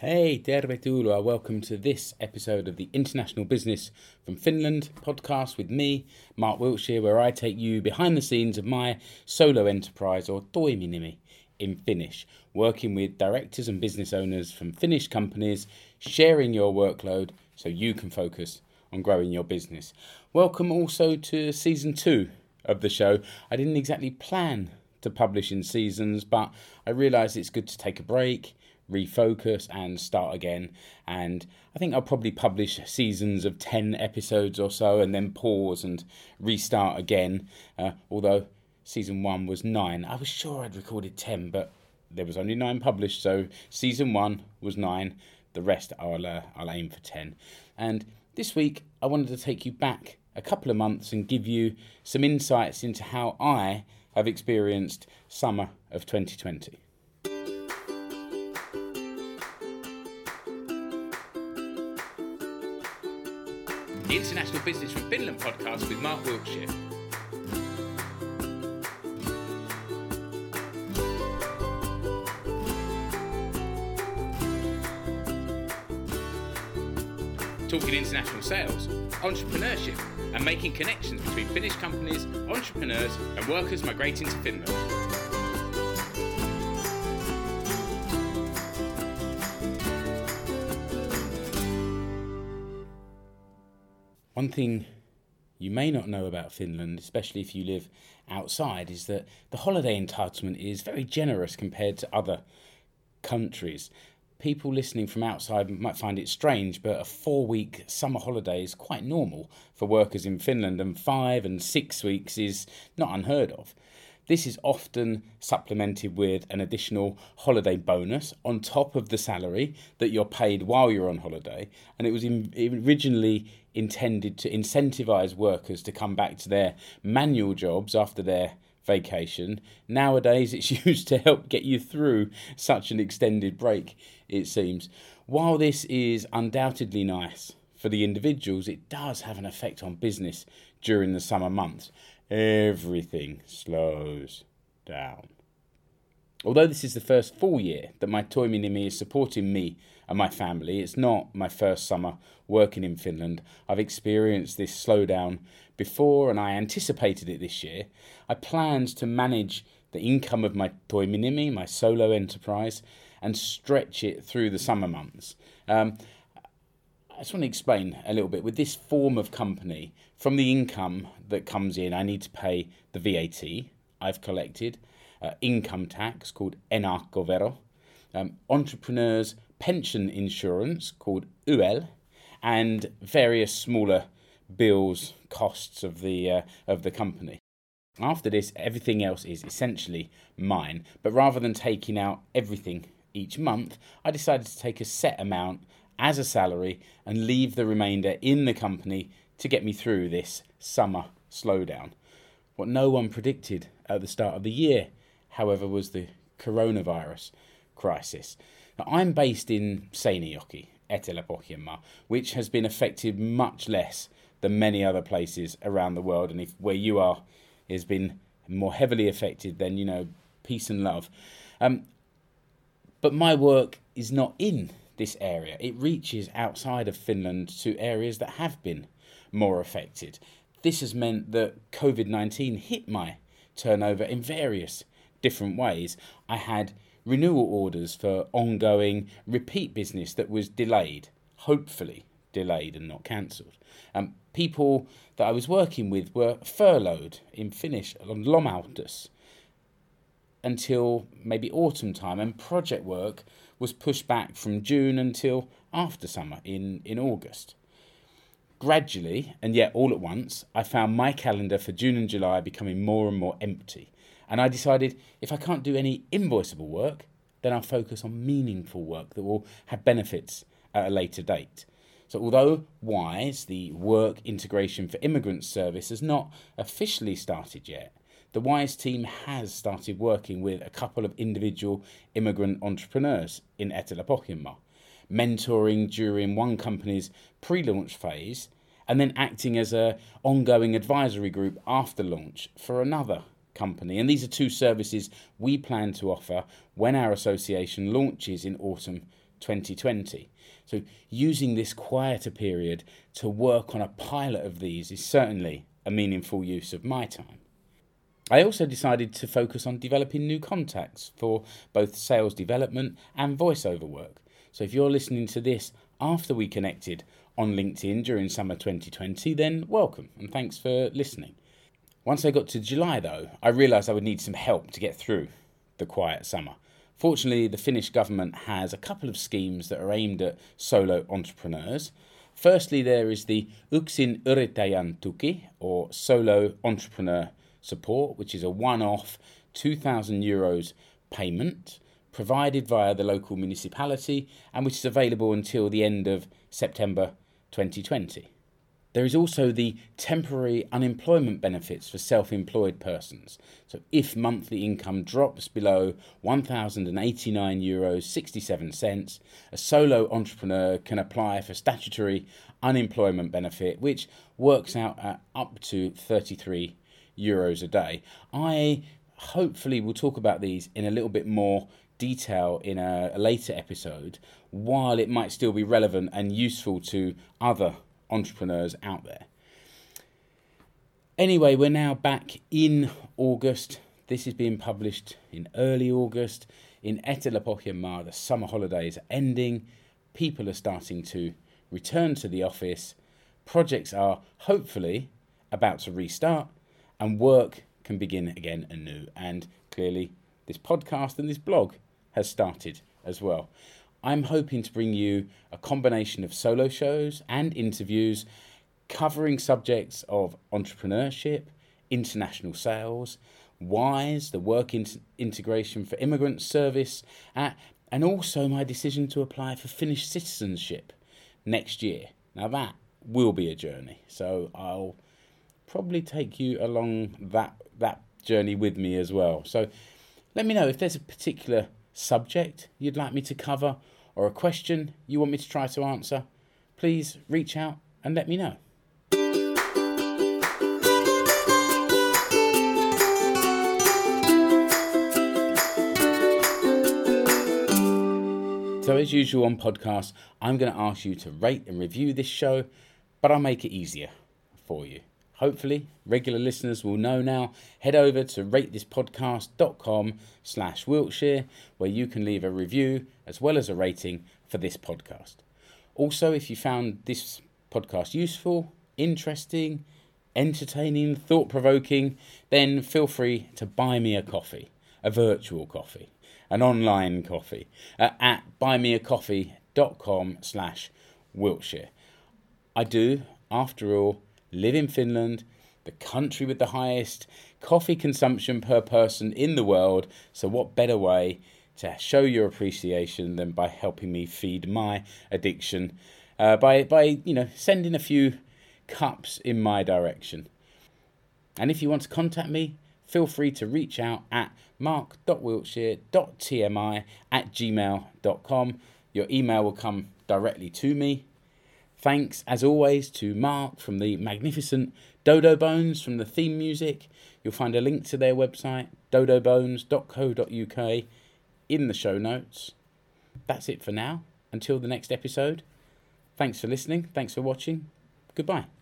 Hey, tervetuloa. Welcome to this episode of the International Business from Finland podcast with me, Mark Wiltshire, where I take you behind the scenes of my solo enterprise or toiminimi in Finnish, working with directors and business owners from Finnish companies, sharing your workload so you can focus on growing your business. Welcome also to season two of the show. I didn't exactly plan to publish in seasons, but I realised it's good to take a break refocus and start again. And I think I'll probably publish seasons of 10 episodes or so and then pause and restart again. Uh, although season one was nine, I was sure I'd recorded 10, but there was only nine published. So season one was nine. The rest I'll, uh, I'll aim for 10. And this week I wanted to take you back a couple of months and give you some insights into how I have experienced summer of 2020. The International Business from Finland podcast with Mark Wiltshire. Talking international sales, entrepreneurship, and making connections between Finnish companies, entrepreneurs, and workers migrating to Finland. One thing you may not know about Finland, especially if you live outside, is that the holiday entitlement is very generous compared to other countries. People listening from outside might find it strange, but a four week summer holiday is quite normal for workers in Finland, and five and six weeks is not unheard of. This is often supplemented with an additional holiday bonus on top of the salary that you're paid while you're on holiday. And it was in, originally intended to incentivize workers to come back to their manual jobs after their vacation. Nowadays, it's used to help get you through such an extended break, it seems. While this is undoubtedly nice for the individuals, it does have an effect on business during the summer months everything slows down. Although this is the first full year that my Toiminimi is supporting me and my family, it's not my first summer working in Finland. I've experienced this slowdown before and I anticipated it this year. I planned to manage the income of my Toiminimi, my solo enterprise, and stretch it through the summer months. Um, I just want to explain a little bit with this form of company. From the income that comes in, I need to pay the VAT I've collected, uh, income tax called Ennakkovero, um, entrepreneurs' pension insurance called YEL, and various smaller bills, costs of the uh, of the company. After this, everything else is essentially mine. But rather than taking out everything each month, I decided to take a set amount as a salary and leave the remainder in the company to get me through this summer slowdown. What no one predicted at the start of the year, however, was the coronavirus crisis. Now, I'm based in Seinäjoki, Etelä-Pohjanmaa, which has been affected much less than many other places around the world. And if where you are has been more heavily affected, then you know, peace and love. Um, but my work is not in this area. It reaches outside of Finland to areas that have been more affected. This has meant that COVID 19 hit my turnover in various different ways. I had renewal orders for ongoing repeat business that was delayed, hopefully delayed and not cancelled. Um, people that I was working with were furloughed in Finnish on lomautus until maybe autumn time, and project work was pushed back from June until after summer in, in August. Gradually, and yet all at once, I found my calendar for June and July becoming more and more empty. And I decided if I can't do any invoiceable work, then I'll focus on meaningful work that will have benefits at a later date. So, although WISE, the Work Integration for Immigrants service, has not officially started yet, the WISE team has started working with a couple of individual immigrant entrepreneurs in Etelä-Pohjanmaa, mentoring during one company's pre-launch phase and then acting as a ongoing advisory group after launch for another company. And these are two services we plan to offer when our association launches in autumn 2020. So, using this quieter period to work on a pilot of these is certainly a meaningful use of my time. I also decided to focus on developing new contacts for both sales development and voiceover work. So, if you're listening to this after we connected on LinkedIn during summer 2020, then welcome and thanks for listening. Once I got to July, though, I realised I would need some help to get through the quiet summer. Fortunately, the Finnish government has a couple of schemes that are aimed at solo entrepreneurs. Firstly, there is the Yksin Yrittäjän Tuki, or Solo Entrepreneur Support, which is a one off 2,000 euros payment provided via the local municipality and which is available until the end of September 2020. There is also the temporary unemployment benefits for self employed persons. So, if monthly income drops below €1,089 Euros 67 cents, a solo entrepreneur can apply for statutory unemployment benefit, which works out at up to 33 euros a day. I hopefully will talk about these in a little bit more detail in a, a later episode, while it might still be relevant and useful to other entrepreneurs out there. Anyway, we're now back in August. This is being published in early August. In Etelä-Pohjanmaa, the summer holidays are ending. People are starting to return to the office. Projects are hopefully about to restart, and work can begin again anew. And clearly, this podcast and this blog has started as well. I'm hoping to bring you a combination of solo shows and interviews covering subjects of entrepreneurship, international sales, WISE, the work in- integration for immigrant service, uh, and also my decision to apply for Finnish citizenship next year. Now, that will be a journey, so I'll probably take you along that, that journey with me as well. So, let me know if there's a particular subject you'd like me to cover or a question you want me to try to answer, please reach out and let me know. So, as usual on podcasts, I'm going to ask you to rate and review this show, but I'll make it easier for you hopefully regular listeners will know now. Head over to ratethispodcast.com slash wiltshire where you can leave a review as well as a rating for this podcast. Also if you found this podcast useful interesting entertaining thought-provoking then feel free to buy me a coffee a virtual coffee an online coffee uh, at buymeacoffee.com slash wiltshire. I do after all live in Finland, the country with the highest coffee consumption per person in the world. So, what better way to show your appreciation than by helping me feed my addiction uh, by, by you know sending a few cups in my direction. And if you want to contact me, feel free to reach out at mark.wiltshire.tmi at gmail.com. Your email will come directly to me Thanks, as always, to Mark from the magnificent Dodo Bones from the theme music. You'll find a link to their website, dodobones.co.uk, in the show notes. That's it for now. Until the next episode. Thanks for listening. Thanks for watching. Goodbye.